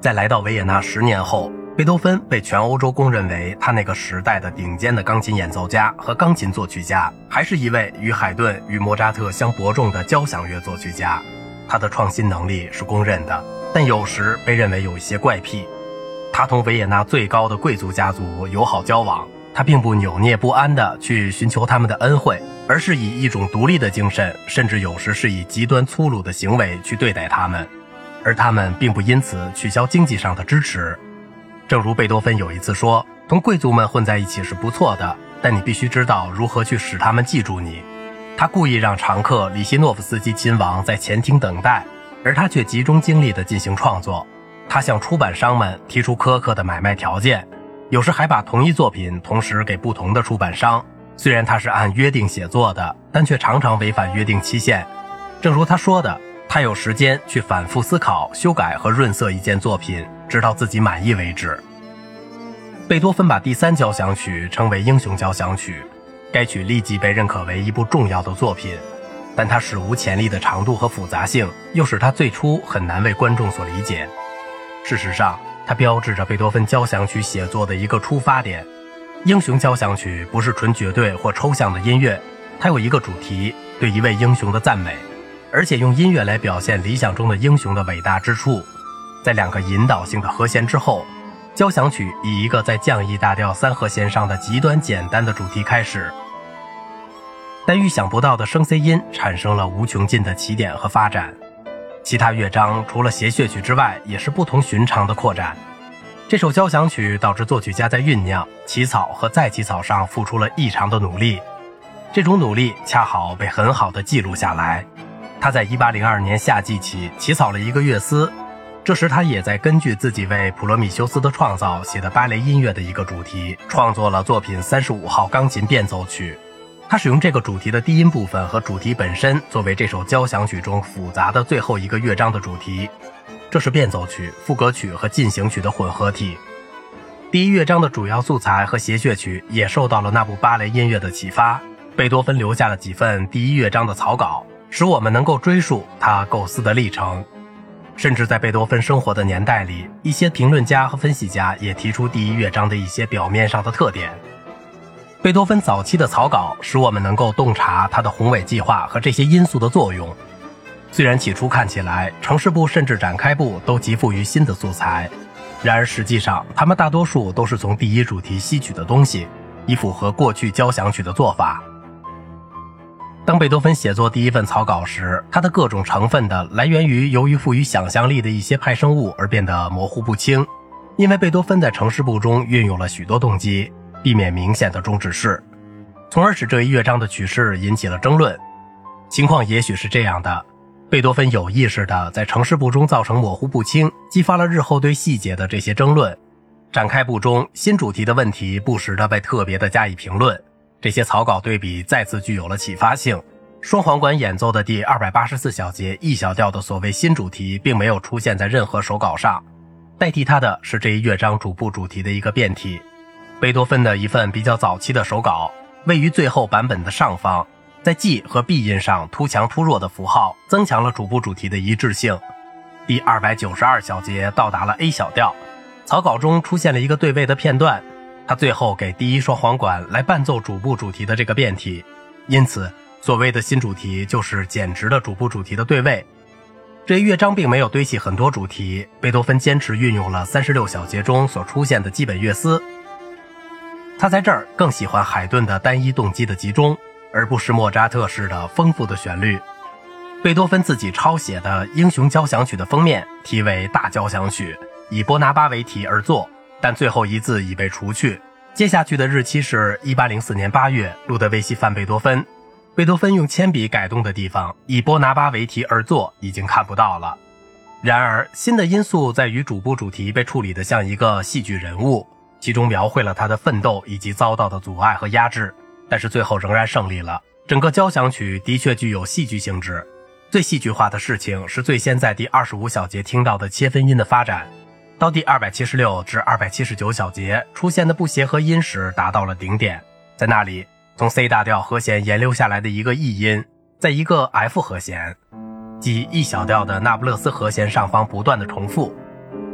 在来到维也纳十年后，贝多芬被全欧洲公认为他那个时代的顶尖的钢琴演奏家和钢琴作曲家，还是一位与海顿与莫扎特相伯仲的交响乐作曲家。他的创新能力是公认的，但有时被认为有一些怪癖。他同维也纳最高的贵族家族友好交往，他并不扭捏不安地去寻求他们的恩惠，而是以一种独立的精神，甚至有时是以极端粗鲁的行为去对待他们。而他们并不因此取消经济上的支持，正如贝多芬有一次说：“同贵族们混在一起是不错的，但你必须知道如何去使他们记住你。”他故意让常客里希诺夫斯基亲王在前厅等待，而他却集中精力地进行创作。他向出版商们提出苛刻的买卖条件，有时还把同一作品同时给不同的出版商。虽然他是按约定写作的，但却常常违反约定期限。正如他说的。他有时间去反复思考、修改和润色一件作品，直到自己满意为止。贝多芬把第三交响曲称为英雄交响曲，该曲立即被认可为一部重要的作品，但它史无前例的长度和复杂性又使它最初很难为观众所理解。事实上，它标志着贝多芬交响曲写作的一个出发点。英雄交响曲不是纯绝对或抽象的音乐，它有一个主题，对一位英雄的赞美。而且用音乐来表现理想中的英雄的伟大之处，在两个引导性的和弦之后，交响曲以一个在降 E 大调三和弦上的极端简单的主题开始，但预想不到的升 C 音产生了无穷尽的起点和发展。其他乐章除了谐谑曲之外，也是不同寻常的扩展。这首交响曲导致作曲家在酝酿、起草和再起草上付出了异常的努力，这种努力恰好被很好的记录下来。他在1802年夏季起起草了一个乐思，这时他也在根据自己为普罗米修斯的创造写的芭蕾音乐的一个主题，创作了作品三十五号钢琴变奏曲。他使用这个主题的低音部分和主题本身作为这首交响曲中复杂的最后一个乐章的主题，这是变奏曲、副歌曲和进行曲的混合体。第一乐章的主要素材和谐谑曲也受到了那部芭蕾音乐的启发。贝多芬留下了几份第一乐章的草稿。使我们能够追溯他构思的历程，甚至在贝多芬生活的年代里，一些评论家和分析家也提出第一乐章的一些表面上的特点。贝多芬早期的草稿使我们能够洞察他的宏伟计划和这些因素的作用。虽然起初看起来城市部甚至展开部都极富于新的素材，然而实际上他们大多数都是从第一主题吸取的东西，以符合过去交响曲的做法。当贝多芬写作第一份草稿时，它的各种成分的来源于由于赋予想象力的一些派生物而变得模糊不清，因为贝多芬在城市部中运用了许多动机，避免明显的终止式，从而使这一乐章的曲式引起了争论。情况也许是这样的：贝多芬有意识地在城市部中造成模糊不清，激发了日后对细节的这些争论。展开部中新主题的问题不时地被特别的加以评论。这些草稿对比再次具有了启发性。双簧管演奏的第二百八十四小节 E 小调的所谓新主题，并没有出现在任何手稿上，代替它的是这一乐章主部主题的一个变体。贝多芬的一份比较早期的手稿位于最后版本的上方，在 G 和 B 音上突强突弱的符号增强了主部主题的一致性。第二百九十二小节到达了 A 小调，草稿中出现了一个对位的片段。他最后给第一双簧管来伴奏主部主题的这个变体，因此所谓的新主题就是简直的主部主题的对位。这乐章并没有堆砌很多主题，贝多芬坚持运用了三十六小节中所出现的基本乐思。他在这儿更喜欢海顿的单一动机的集中，而不是莫扎特式的丰富的旋律。贝多芬自己抄写的《英雄交响曲》的封面题为《大交响曲》，以波拿巴为题而作。但最后一字已被除去，接下去的日期是一八零四年八月。路德维希范贝多芬，贝多芬用铅笔改动的地方，以波拿巴为题而作，已经看不到了。然而，新的因素在于主部主题被处理得像一个戏剧人物，其中描绘了他的奋斗以及遭到的阻碍和压制，但是最后仍然胜利了。整个交响曲的确具有戏剧性质。最戏剧化的事情是最先在第二十五小节听到的切分音的发展。到第二百七十六至二百七十九小节出现的不协和音时达到了顶点，在那里，从 C 大调和弦沿留下来的一个 E 音，在一个 F 和弦，即 E 小调的那不勒斯和弦上方不断的重复，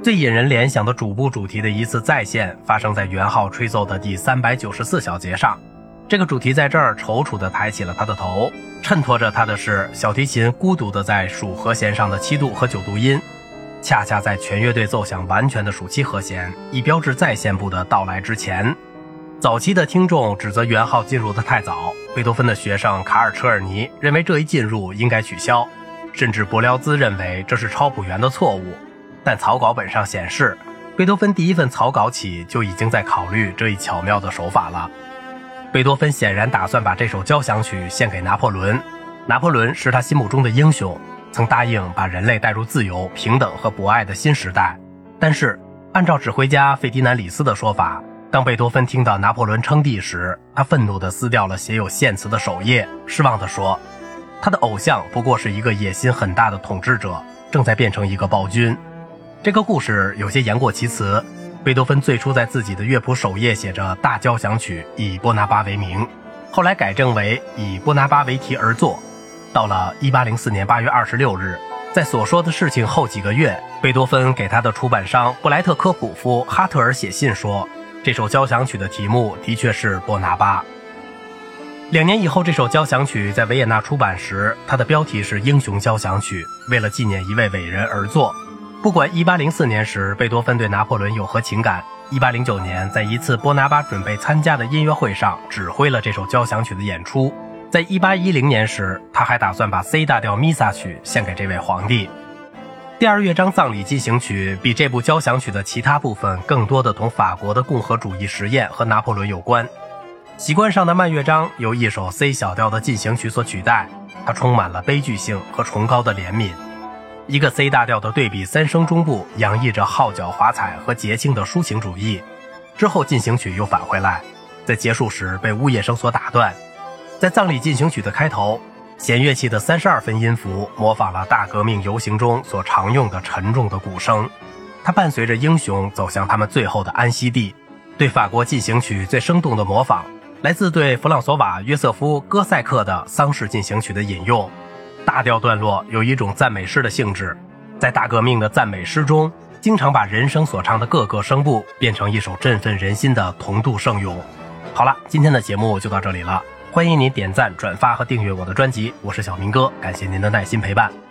最引人联想的主部主题的一次再现，发生在元号吹奏的第三百九十四小节上。这个主题在这儿踌躇地抬起了他的头，衬托着他的是小提琴孤独地在属和弦上的七度和九度音，恰恰在全乐队奏响完全的属七和弦，以标志再现部的到来之前。早期的听众指责元昊进入的太早，贝多芬的学生卡尔车尔尼认为这一进入应该取消，甚至伯辽兹认为这是抄谱员的错误。但草稿本上显示，贝多芬第一份草稿起就已经在考虑这一巧妙的手法了。贝多芬显然打算把这首交响曲献给拿破仑，拿破仑是他心目中的英雄，曾答应把人类带入自由、平等和博爱的新时代。但是，按照指挥家费迪南里斯的说法。当贝多芬听到拿破仑称帝时，他愤怒地撕掉了写有献词的首页，失望地说：“他的偶像不过是一个野心很大的统治者，正在变成一个暴君。”这个故事有些言过其实。贝多芬最初在自己的乐谱首页写着“大交响曲以波拿巴为名”，后来改正为“以波拿巴为题而作”。到了1804年8月26日，在所说的事情后几个月，贝多芬给他的出版商布莱特科普夫哈特尔写信说。这首交响曲的题目的确是波拿巴。两年以后，这首交响曲在维也纳出版时，它的标题是《英雄交响曲》，为了纪念一位伟人而作。不管1804年时贝多芬对拿破仑有何情感，1809年在一次波拿巴准备参加的音乐会上指挥了这首交响曲的演出。在1810年时，他还打算把 C 大调弥撒曲献给这位皇帝。第二乐章葬礼进行曲比这部交响曲的其他部分更多的同法国的共和主义实验和拿破仑有关。习惯上的慢乐章由一首 C 小调的进行曲所取代，它充满了悲剧性和崇高的怜悯。一个 C 大调的对比三声中部洋溢着号角华彩和节庆的抒情主义。之后进行曲又返回来，在结束时被呜咽声所打断。在葬礼进行曲的开头。弦乐器的三十二分音符模仿了大革命游行中所常用的沉重的鼓声，它伴随着英雄走向他们最后的安息地。对法国进行曲最生动的模仿，来自对弗朗索瓦·约瑟夫·戈塞克的丧事进行曲的引用。大调段落有一种赞美诗的性质，在大革命的赞美诗中，经常把人声所唱的各个声部变成一首振奋人心的同度圣咏。好了，今天的节目就到这里了。欢迎您点赞、转发和订阅我的专辑，我是小明哥，感谢您的耐心陪伴。